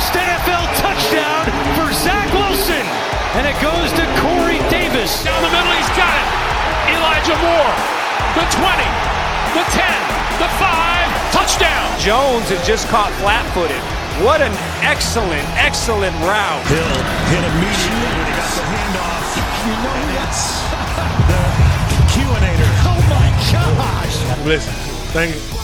First NFL touchdown for Zach Wilson. And it goes to Corey Davis. Down the middle, he's got it. Elijah Moore. The 20, the 10, the 5. Touchdown. Jones is just caught flat footed. What an excellent, excellent route. Hill hit immediately when he got the handoff. You know that's the Q-inator. Oh my gosh. Listen, thank you.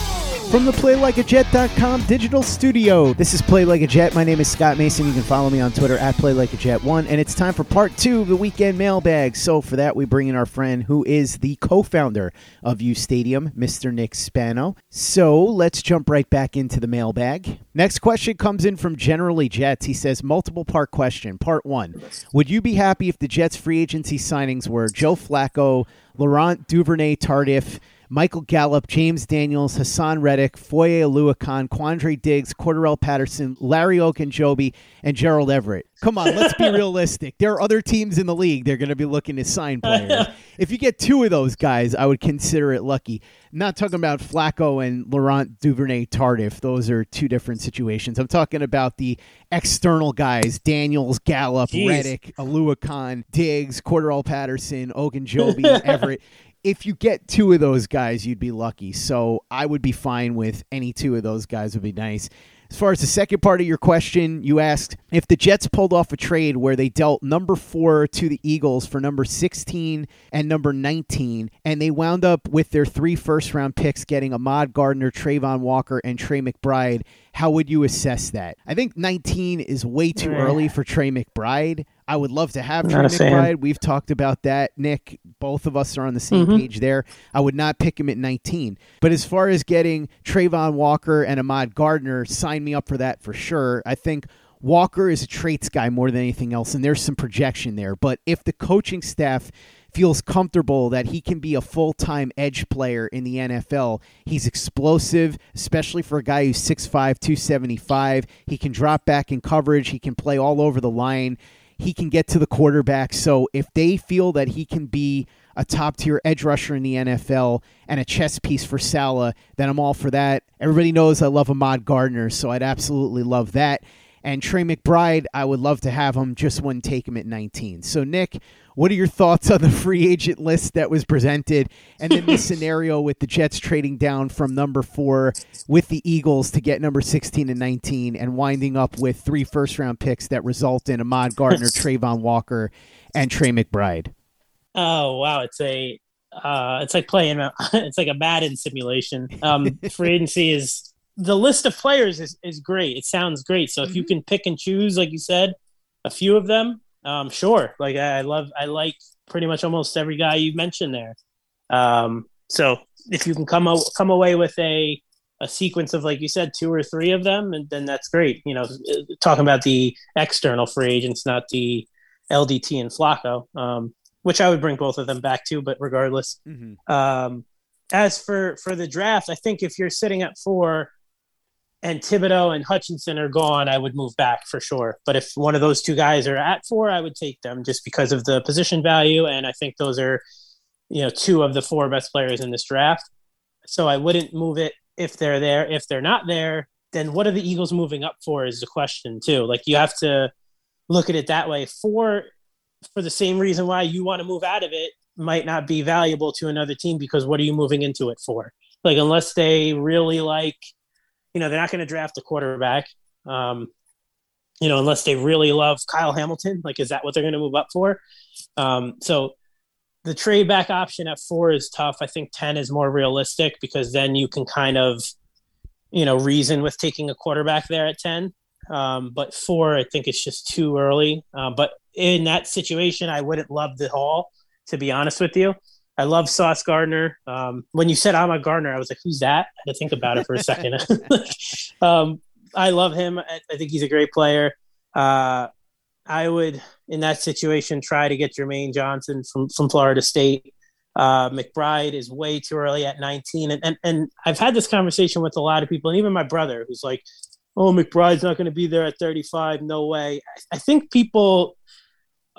From the PlayLikeAJet.com digital studio, this is Play Like a Jet. My name is Scott Mason. You can follow me on Twitter at PlayLikeAJet1. And it's time for part two of the weekend mailbag. So for that, we bring in our friend who is the co-founder of U Stadium, Mr. Nick Spano. So let's jump right back into the mailbag. Next question comes in from Generally Jets. He says, multiple part question. Part one, would you be happy if the Jets free agency signings were Joe Flacco, Laurent Duvernay Tardif, Michael Gallup, James Daniels, Haason Reddick, Foye Oluokun, Quandre Diggs, Cordarrelle Patterson, Larry Ogunjobi, and Gerald Everett. Come on, let's be realistic. There are other teams in the league they're going to be looking to sign players. if you get two of those guys, I would consider it lucky. not talking about Flacco and Laurent Duvernay Tardif. Those are two different situations. I'm talking about the external guys: Daniels, Gallup, Jeez. Reddick, Oluokun, Diggs, Cordarrelle Patterson, Ogunjobi, Everett if you get two of those guys, you'd be lucky. So I would be fine with any two of those guys would be nice. As far as the second part of your question, you asked if the Jets pulled off a trade where they dealt number four to the Eagles for number 16 and number 19, and they wound up with their three first round picks getting Ahmad Gardner, Travon Walker, and Trey McBride. How would you assess that? I think 19 is way too Yeah. early for Trey McBride. I would love to have Trey. McBride. We've talked about that, Nick. Both of us are on the same Mhm. page there. I would not pick him at 19. But as far as getting Travon Walker and Ahmad Gardner, sign me up for that for sure. I think Walker is a traits guy more than anything else, and there's some projection there. But if the coaching staff feels comfortable that he can be a full time edge player in the NFL, he's explosive, especially for a guy who's 6'5, 275. He can drop back in coverage, he can play all over the line he can get to the quarterback. So if they feel that he can be a top tier edge rusher in the NFL and a chess piece for Saleh, then I'm all for that. Everybody knows I love Ahmad Gardner, so I'd absolutely love that. And Trey McBride, I would love to have him, just wouldn't take him at 19. So, Nick, what are your thoughts on the free agent list that was presented and then the scenario with the Jets trading down from number four with the Eagles to get number 16 and 19 and winding up with three first round picks that result in Ahmad Gardner, Travon Walker, and Trey McBride? Oh wow, it's a uh, it's like playing it's like a Madden simulation. Um, free agency is the list of players is, is great. It sounds great. So if you can pick and choose, like you said, a few of them, Um, sure. Like I, I love, I like pretty much almost every guy you mentioned there. Um, so if you can come o- come away with a a sequence of like you said two or three of them, and then that's great. You know, talking about the external free agents, not the LDT and Flacco, um, which I would bring both of them back to. But regardless, Mm-hmm. um, as for for the draft, I think if you're sitting at four and Thibodeaux and Hutchinson are gone, I would move back for sure. But if one of those two guys are at four, I would take them just because of the position value, and I think those are you know two of the four best players in this draft. So I wouldn't move it if they're there. If they're not there, then what are the Eagles moving up for is the question too. Like you have to look at it that way. Four for the same reason why you want to move out of it might not be valuable to another team because what are you moving into it for? Like unless they really like, you know, they're not going to draft a quarterback. Um, you know, unless they really love Kyle Hamilton, like is that what they're going to move up for? Um, so the trade back option at four is tough. I think 10 is more realistic because then you can kind of, you know, reason with taking a quarterback there at 10. Um, but four, I think it's just too early. Uh, but in that situation, I wouldn't love the haul, to be honest with you. I love Sauce Gardner. Um, when you said I'm a Gardner, I was like, who's that? I had to think about it for a second. um, I love him. I, I think he's a great player. Uh, I would, in that situation, try to get Jermaine Johnson from, from Florida State. Uh, McBride is way too early at 19. And, and, and I've had this conversation with a lot of people, and even my brother, who's like, oh, McBride's not going to be there at 35. No way. I, I think people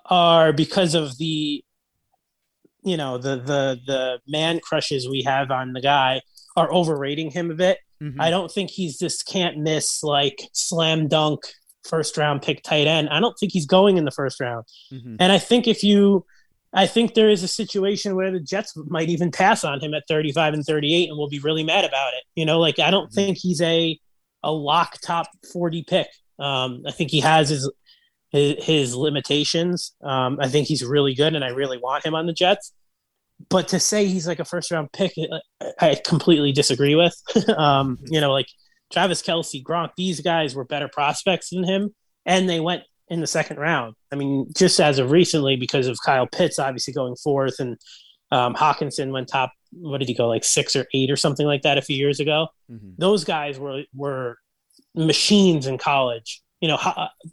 are, because of the, you know, the, the, the man crushes we have on the guy, are overrating him a bit. Mhm. I don't think he's this can't miss, like, slam dunk first round pick tight end. I don't think he's going in the first round. Mhm. And I think if you, I think there is a situation where the Jets might even pass on him at 35 and 38 and we'll be really mad about it. You know, like I don't think he's a, a lock top 40 pick. Um, I think he has his, his, his limitations. Um, I think he's really good and I really want him on the Jets. But to say he's like a first round pick, I- I completely disagree with. um, you know, like Travis Kelce, Gronk, these guys were better prospects than him, and they went in the second round. I mean, just as of recently, because of Kyle Pitts obviously going fourth, and um, Hockenson went top. What did he go like six or eight or something like that a few years ago? Mhm. Those guys were were machines in college. You know,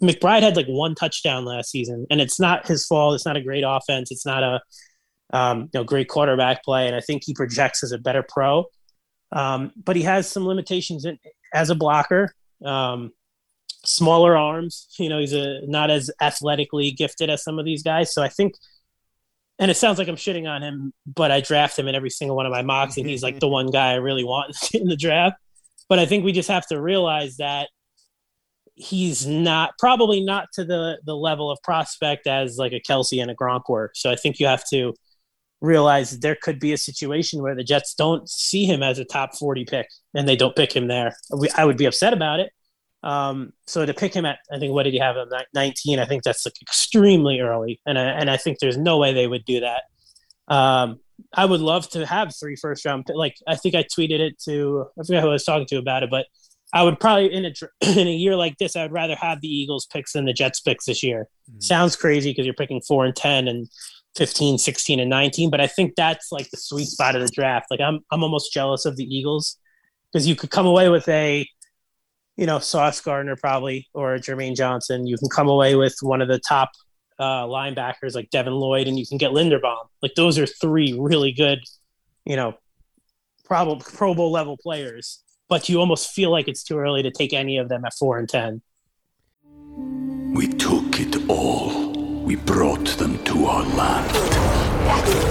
McBride had like one touchdown last season, and it's not his fault. It's not a great offense. It's not a um, you know great quarterback play, and I think he projects as a better pro. Um, but he has some limitations in, as a blocker. Um, smaller arms. You know, he's a not as athletically gifted as some of these guys. So I think, and it sounds like I'm shitting on him, but I draft him in every single one of my mocks, and he's like the one guy I really want in the draft. But I think we just have to realize that he's not probably not to the the level of prospect as like a Kelce and a Gronk were. So I think you have to realize there could be a situation where the Jets don't see him as a top 40 pick and they don't pick him there. I would be upset about it. Um, so to pick him at, I think, what did he have him? 19? I think that's like extremely early. And I, and I think there's no way they would do that. Um, I would love to have three first round. Like, I think I tweeted it to, I forget who I was talking to about it, but I would probably in a, in a year like this, I would rather have the Eagles picks than the Jets picks this year. Sounds crazy because you're picking four and 10 and 15, 16 and 19, but I think that's like the sweet spot of the draft. Like I'm, I'm almost jealous of the Eagles because you could come away with a, you know, Sauce Gardner probably or Jermaine Johnson. You can come away with one of the top uh, linebackers like Devin Lloyd, and you can get Linderbaum. Like those are three really good, you know, probably Pro Bowl level players. But you almost feel like it's too early to take any of them at four and ten. We took it all. We brought them to our land.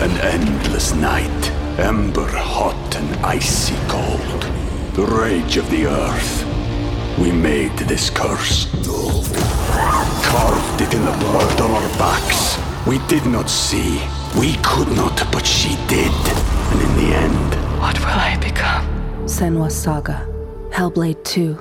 An endless night, ember hot and icy cold. The rage of the earth. We made this curse. Carved it in the blood on our backs. We did not see. We could not, but she did. And in the end, What will I become? Senua's Saga. Hellblade 2.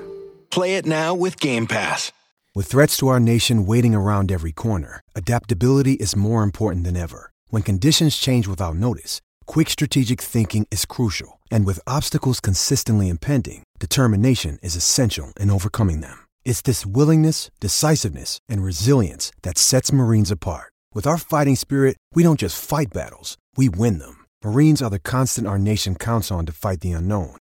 Play it now with Game Pass. With threats to our nation waiting around every corner, adaptability is more important than ever. When conditions change without notice, quick strategic thinking is crucial. And with obstacles consistently impending, determination is essential in overcoming them. It's this willingness, decisiveness, and resilience that sets Marines apart. With our fighting spirit, we don't just fight battles, we win them. Marines are the constant our nation counts on to fight the unknown.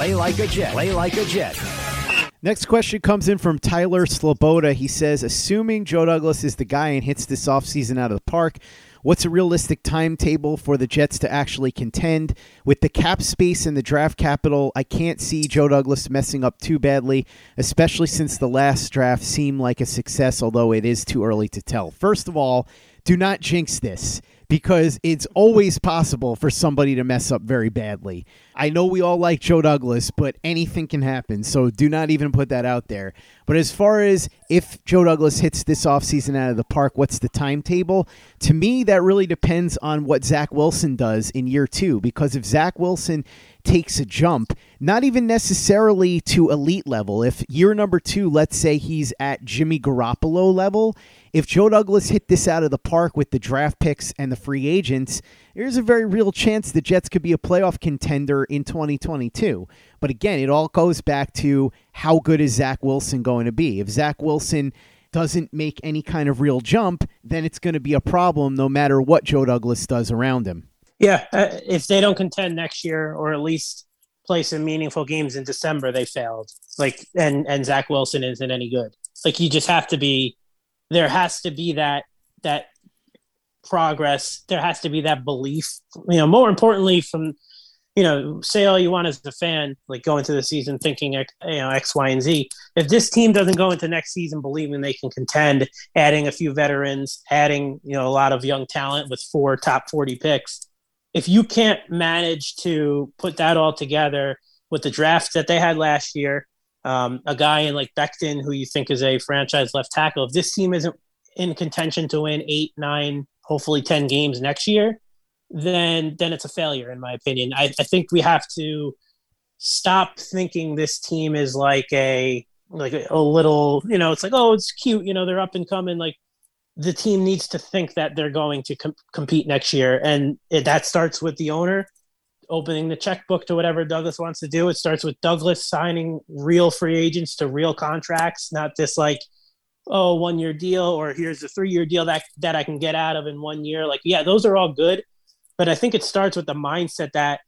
Play like a Jet. Play like a Jet. Next question comes in from Tyler Sloboda. He says, assuming Joe Douglas is the guy and hits this offseason out of the park, what's a realistic timetable for the Jets to actually contend? With the cap space and the draft capital, I can't see Joe Douglas messing up too badly, especially since the last draft seemed like a success, although it is too early to tell. First of all, do not jinx this because it's always possible for somebody to mess up very badly. I know we all like Joe Douglas, but anything can happen. So do not even put that out there. But as far as if Joe Douglas hits this offseason out of the park, what's the timetable? To me, that really depends on what Zach Wilson does in year two. Because if Zach Wilson takes a jump, not even necessarily to elite level, if year number two, let's say he's at Jimmy Garoppolo level, if Joe Douglas hit this out of the park with the draft picks and the free agents, there's a very real chance the Jets could be a playoff contender in 2022. But again, it all goes back to how good is Zach Wilson going to be? If Zach Wilson doesn't make any kind of real jump, then it's going to be a problem no matter what Joe Douglas does around him. Yeah, uh, if they don't contend next year, or at least play some meaningful games in December, they failed. Like, and and Zach Wilson isn't any good. Like, you just have to be there has to be that that progress. There has to be that belief. You know, more importantly, from you know, say all you want as a fan, like going to the season thinking you know X, Y, and Z. If this team doesn't go into next season believing they can contend, adding a few veterans, adding you know a lot of young talent with four top forty picks, if you can't manage to put that all together with the draft that they had last year, um, a guy in like Becton, who you think is a franchise left tackle, if this team isn't in contention to win eight, nine, hopefully 10 games next year, then then it's a failure, in my opinion. I, I think we have to stop thinking this team is like a like a, a little, you know, it's like, oh, it's cute, you know, they're up and coming. Like the team needs to think that they're going to com- compete next year, and it, that starts with the owner opening the checkbook to whatever Douglas wants to do. It starts with Douglas signing real free agents to real contracts, not this like, oh, one year deal or here's a three year deal that that I can get out of in one year. Like, yeah, those are all good, but I think it starts with the mindset that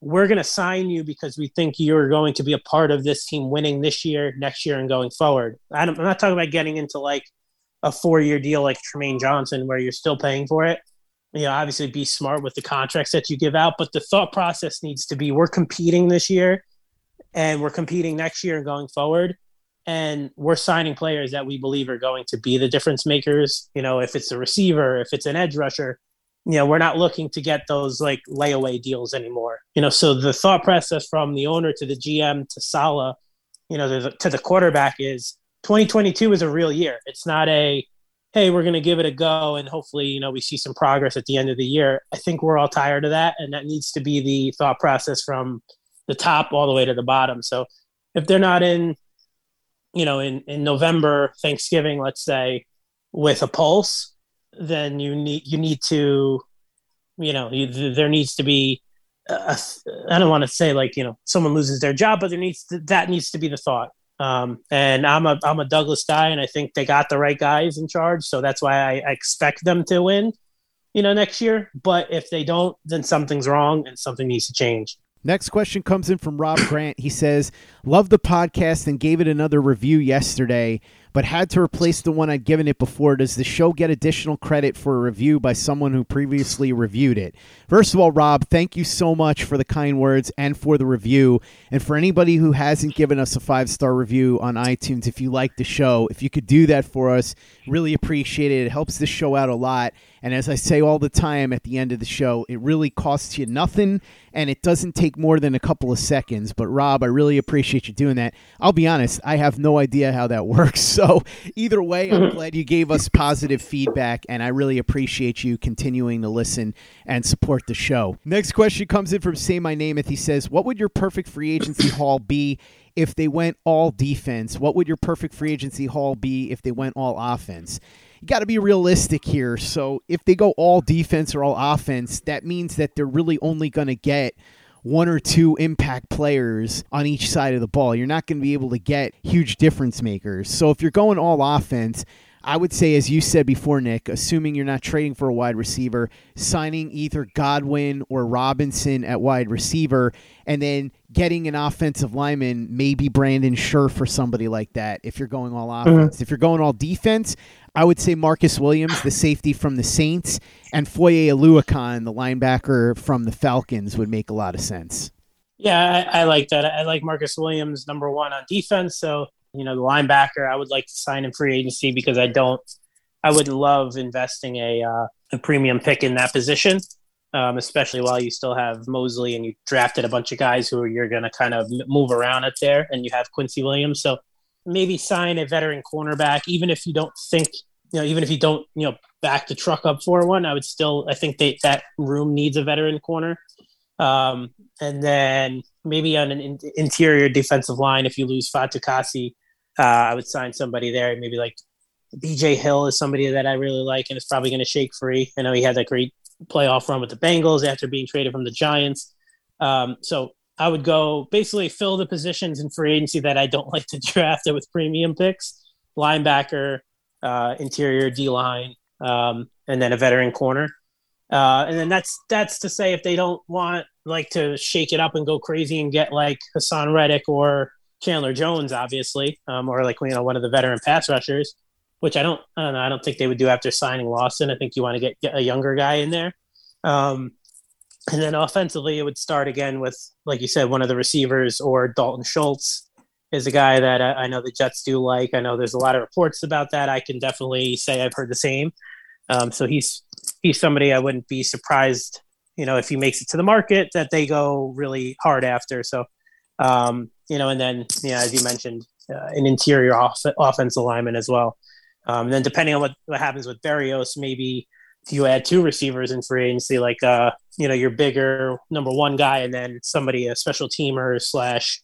we're going to sign you because we think you're going to be a part of this team winning this year, next year, and going forward. I'm not talking about getting into like a four year deal like Trumaine Johnson where you're still paying for it you know, obviously be smart with the contracts that you give out, but the thought process needs to be we're competing this year and we're competing next year and going forward. And we're signing players that we believe are going to be the difference makers. You know, if it's a receiver, if it's an edge rusher, you know, we're not looking to get those like layaway deals anymore. You know, so the thought process from the owner to the GM to Saleh, you know, to the quarterback is 2022 is a real year. It's not a hey, we're going to give it a go and hopefully, you know, we see some progress at the end of the year. I think we're all tired of that. And that needs to be the thought process from the top all the way to the bottom. So if they're not in, you know, in, in November, Thanksgiving, let's say, with a pulse, then you need, you need to, you know, you, there needs to be, I don't want to say like, you know, someone loses their job, but there needs to, that needs to be the thought um, and I'm a I'm a Douglas guy, and I think they got the right guys in charge, so that's why I, I expect them to win. you know, next year. But if they don't, then something's wrong and something needs to change. Next question comes in from Rob Grant. He says, Love the podcast and gave it another review yesterday but had to replace the one I'd given it before. Does the show get additional credit for a review by someone who previously reviewed it? First of all, Rob, thank you so much for the kind words and for the review. And for anybody who hasn't given us a five star review on iTunes, if you like the show, if you could do that for us, really appreciate it. It helps the show out a lot. And as I say all the time at the end of the show, it really costs you nothing and it doesn't take more than a couple of seconds. But Rob, I really appreciate you doing that. I'll be honest, I have no idea how that works. So either way, I'm mm-hmm. glad you gave us positive feedback and I really appreciate you continuing to listen and support the show. Next question comes in from Say My Name. He says, What would your perfect free agency haul be if they went all defense? What would your perfect free agency haul be if they went all offense? You got to be realistic here. So if they go all defense or all offense, that means that they're really only going to get one or two impact players on each side of the ball. You're not going to be able to get huge difference makers. So if you're going all offense, I would say, as you said before, Nick, assuming you're not trading for a wide receiver, signing either Godwin or Robinson at wide receiver, and then getting an offensive lineman, maybe Brandon Scherff or somebody like that, if you're going all mm-hmm. offense. Mm-hmm. If you're going all defense, I would say Marcus Williams, the safety from the Saints, and Foye Oluokun, the linebacker from the Falcons, would make a lot of sense. Yeah, I, I, like that. I like Marcus Williams, number one on defense. So, you know, the linebacker, I would like to sign in free agency because I don't, I would love investing a, uh, a premium pick in that position, um, especially while you still have Mosley and you drafted a bunch of guys who you're going to kind of move around it there and you have Quincy Williams. So maybe sign a veteran cornerback, even if you don't think you know, even if you don't, you know, back the truck up for one, I would still, I think they, that room needs a veteran corner. Um, and then maybe on an in, interior defensive line, if you lose Fatukasi, uh, I would sign somebody there. Maybe like BJ Hill is somebody that I really like and is probably going to shake free. I know he had that great playoff run with the Bengals after being traded from the Giants. Um, so I would go basically fill the positions in free agency that I don't like to draft it with premium picks, linebacker, uh, interior D line, um, and then a veteran corner. Uh, and then that's that's to say if they don't want like to shake it up and go crazy and get like Haason Reddick or Chandler Jones, obviously, um, or like you know one of the veteran pass rushers, which I don't I don't know I don't think they would do after signing Lawson. I think you want to get, get a younger guy in there. Um, and then offensively, it would start again with, like you said, one of the receivers or Dalton Schultz is a guy that I, I know the Jets do like. I know there's a lot of reports about that. I can definitely say I've heard the same. Um, so he's he's somebody I wouldn't be surprised, you know, if he makes it to the market that they go really hard after. So, um, you know, and then yeah, as you mentioned, uh, an interior off- offensive lineman as well. Um, and then depending on what, what happens with Berrios, maybe you add two receivers in free agency, like uh, you know, your bigger number one guy, and then somebody a special teamer slash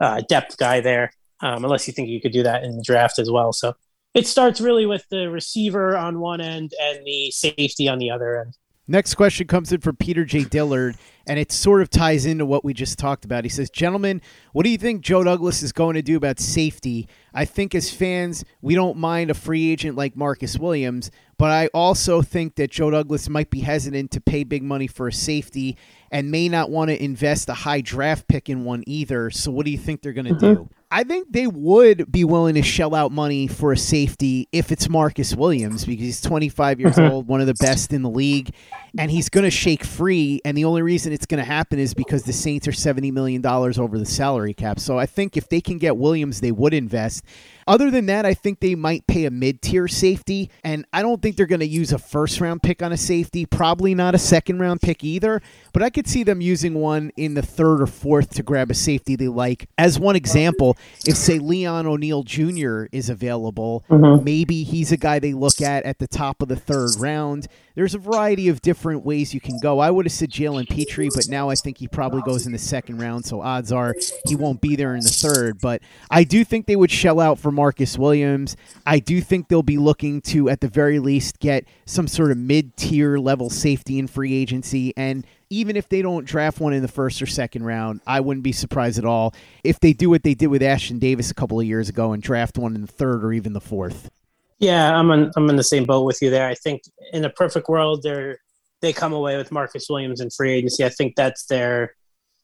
uh, depth guy there, um, unless you think you could do that in the draft as well. So it starts really with the receiver on one end and the safety on the other end. Next question comes in from Peter J. Dillard, and it sort of ties into what we just talked about. He says, Gentlemen, what do you think Joe Douglas is going to do about safety? I think as fans, we don't mind a free agent like Marcus Williams, but I also think that Joe Douglas might be hesitant to pay big money for a safety and may not want to invest a high draft pick in one either. So, what do you think they're going to mm-hmm. do? I think they would be willing to shell out money for a safety if it's Marcus Williams because he's 25 years old, one of the best in the league, and he's going to shake free. And the only reason it's going to happen is because the Saints are $70 million over the salary cap. So I think if they can get Williams, they would invest. Other than that, I think they might pay a mid tier safety, and I don't think they're going to use a first round pick on a safety, probably not a second round pick either, but I could see them using one in the third or fourth to grab a safety they like. As one example, if, say, Leon O'Neal Jr. is available, mm-hmm. maybe he's a guy they look at at the top of the third round. There's a variety of different ways you can go. I would have said Jalen Pitre, but now I think he probably goes in the second round, so odds are he won't be there in the third. But I do think they would shell out for Marcus Williams. I do think they'll be looking to, at the very least, get some sort of mid tier level safety in free agency. And even if they don't draft one in the first or second round, I wouldn't be surprised at all if they do what they did with Ashtyn Davis a couple of years ago and draft one in the third or even the fourth. Yeah, I'm I'm in the same boat with you there. I think in a perfect world, they're they come away with Marcus Williams in free agency. I think that's their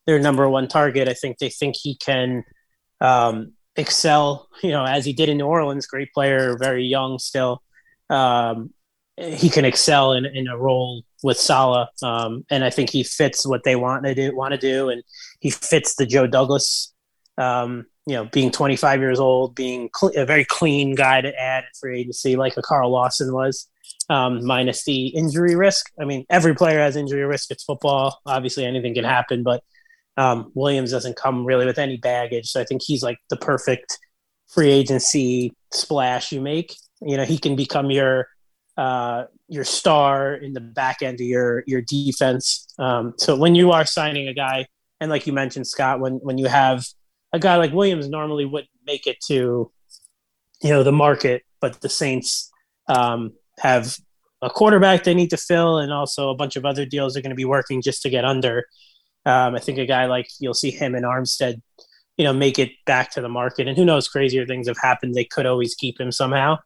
their number one target. I think they think he can um, excel, you know, as he did in New Orleans. Great player, very young still. Um, he can excel in, in a role with Saleh, um, and I think he fits what they want to do. Want to do, and he fits the Joe Douglas. Um, you know, being 25 years old, being cl- a very clean guy to add in free agency, like a Carl Lawson was, um, minus the injury risk. I mean, every player has injury risk. It's football. Obviously, anything can happen, but um, Williams doesn't come really with any baggage. So I think he's like the perfect free agency splash you make. You know, he can become your uh, your star in the back end of your your defense. Um, so when you are signing a guy, and like you mentioned, Scott, when when you have a guy like Williams, normally wouldn't make it to you know the market, but the Saints um, have a quarterback they need to fill, and also a bunch of other deals are going to be working just to get under. Um, I think a guy like you'll see him and Armstead, you know, make it back to the market. And who knows, crazier things have happened. They could always keep him somehow.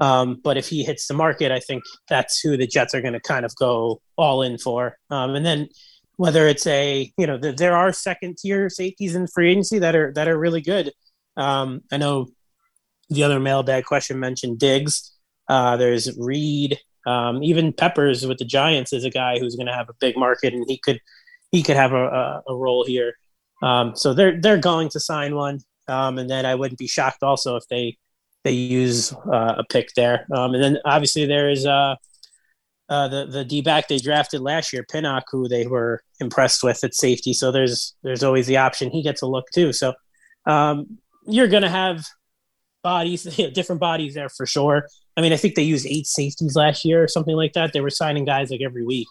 Um, but if he hits the market, I think that's who the Jets are going to kind of go all in for. Um, and then whether it's a, you know, the, there are second tier safeties in free agency that are that are really good. Um, I know the other mailbag question mentioned Diggs. Uh, there's Reed. Um, even Peppers with the Giants is a guy who's going to have a big market, and he could he could have a, a, a role here. Um, so they're they're going to sign one, um, and then I wouldn't be shocked also if they they use uh, a pick there. Um, and then obviously there is uh, uh, the the D back they drafted last year, Pinnock, who they were impressed with at safety. So there's there's always the option he gets a look too. So um, you're gonna have bodies, different bodies there for sure. I mean, I think they used eight safeties last year or something like that. They were signing guys like every week.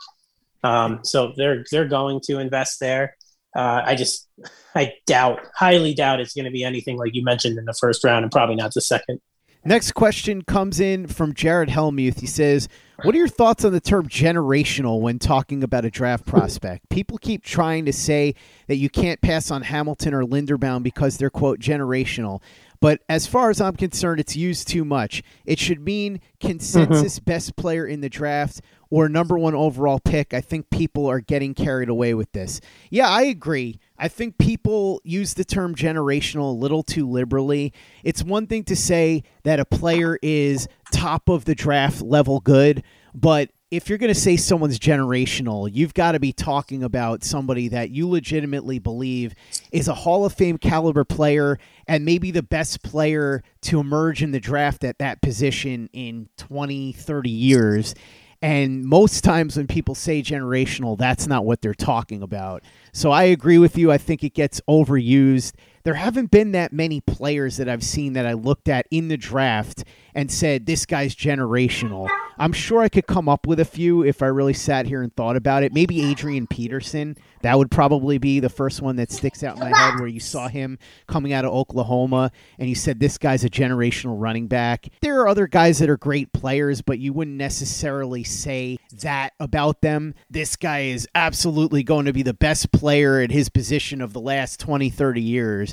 Um, so they're they're going to invest there. Uh, I just I doubt, highly doubt it's going to be anything like you mentioned in the first round, and probably not the second. Next question comes in from Jared Helmuth. He says, What are your thoughts on the term generational when talking about a draft prospect? People keep trying to say that you can't pass on Hamilton or Linderbaum because they're, quote, generational. But as far as I'm concerned, it's used too much. It should mean consensus mm-hmm. best player in the draft or number one overall pick. I think people are getting carried away with this. Yeah, I agree. I think people use the term generational a little too liberally. It's one thing to say that a player is top of the draft level good, but if you're going to say someone's generational, you've got to be talking about somebody that you legitimately believe is a Hall of Fame caliber player and maybe the best player to emerge in the draft at that position in 20, 30 years. And most times when people say generational, that's not what they're talking about. So I agree with you. I think it gets overused. There haven't been that many players that I've seen that I looked at in the draft and said, this guy's generational. I'm sure I could come up with a few if I really sat here and thought about it. Maybe Adrian Peterson. That would probably be the first one that sticks out in my head where you saw him coming out of Oklahoma and you said, this guy's a generational running back. There are other guys that are great players, but you wouldn't necessarily say that about them. This guy is absolutely going to be the best player at his position of the last 20, 30 years.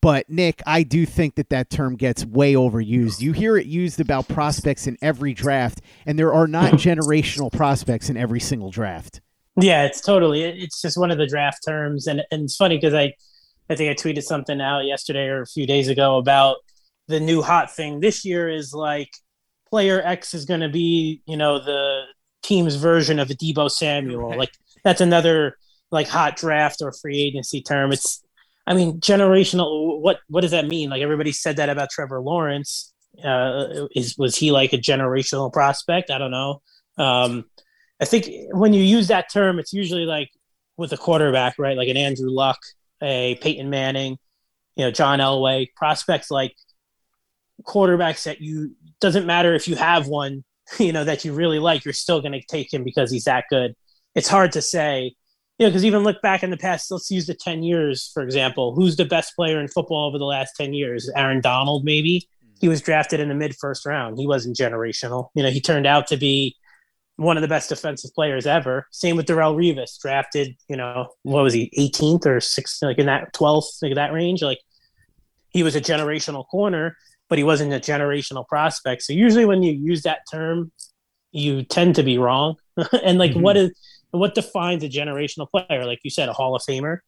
But Nick, I do think that that term gets way overused. You hear it used about prospects in every draft, and there are not generational prospects in every single draft. Yeah, it's totally. It's just one of the draft terms, and and it's funny because I, I think I tweeted something out yesterday or a few days ago about the new hot thing this year is like player X is going to be you know the team's version of a Deebo Samuel. Like that's another like hot draft or free agency term. It's I mean, generational. What what does that mean? Like everybody said that about Trevor Lawrence. Uh, is was he like a generational prospect? I don't know. Um, I think when you use that term, it's usually like with a quarterback, right? Like an Andrew Luck, a Peyton Manning, you know, John Elway, prospects like quarterbacks that you doesn't matter if you have one, you know, that you really like, you're still going to take him because he's that good. It's hard to say you know, because even look back in the past, let's use the 10 years, for example. Who's the best player in football over the last 10 years? Aaron Donald, maybe? He was drafted in the mid first round. He wasn't generational. You know, he turned out to be one of the best defensive players ever. Same with Darrelle Revis, drafted, you know, what was he, 18th or 16th, like in that 12th, like that range? Like he was a generational corner, but he wasn't a generational prospect. So usually when you use that term, you tend to be wrong. and like, Mhm. what is what defines a generational player? Like you said, a Hall of Famer.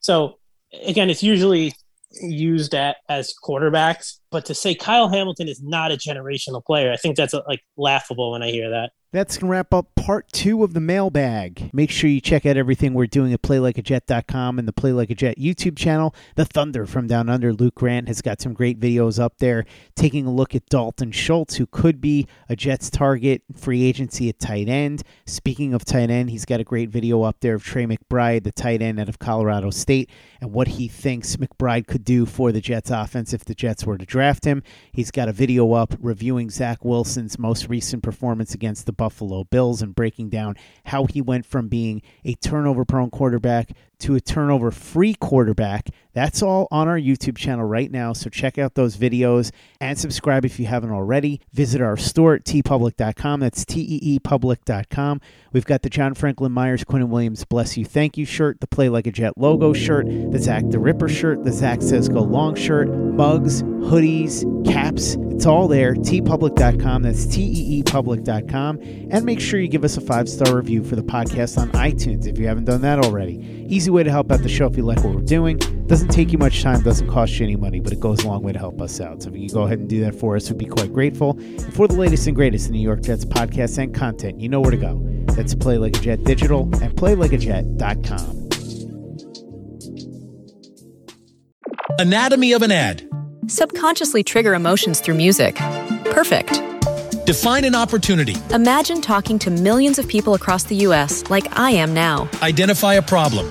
So again, it's usually used at as quarterbacks, but to say Kyle Hamilton is not a generational player, I think that's uh, like laughable when I hear that. That's going to wrap up part two of the mailbag. Make sure you check out everything we're doing at playlikeajet.com and the Play Like a Jet YouTube channel. The Thunder from Down Under, Luke Grant, has got some great videos up there taking a look at Dalton Schultz, who could be a Jets target free agency at tight end. Speaking of tight end, he's got a great video up there of Trey McBride, the tight end out of Colorado State, and what he thinks McBride could do for the Jets offense if the Jets were to draft him. He's got a video up reviewing Zach Wilson's most recent performance against the Buffalo Bills and breaking down how he went from being a turnover prone quarterback to a turnover free quarterback. That's all on our YouTube channel right now. So check out those videos and subscribe if you haven't already. Visit our store at teepublic.com. That's T E E public.com. We've got the John Franklin Myers, Quinnen Williams Bless You Thank You shirt, the Play Like a Jet logo shirt, the Zach the Ripper shirt, the Zach Says Go Long shirt, mugs, hoodies, caps. It's all there. teepublic.com. That's T E E public.com. And make sure you give us a five star review for the podcast on iTunes if you haven't done that already. Easy way to help out the show if you like what we're doing. Doesn't take you much time, doesn't cost you any money, but it goes a long way to help us out. So if you could go ahead and do that for us, we'd be quite grateful. And for the latest and greatest in New York Jets podcasts and content, you know where to go. That's Play Like a Jet Digital and PlayLikeAJet.com. Anatomy of an ad. Subconsciously trigger emotions through music. Perfect. Define an opportunity. Imagine talking to millions of people across the U.S. like I am now. Identify a problem.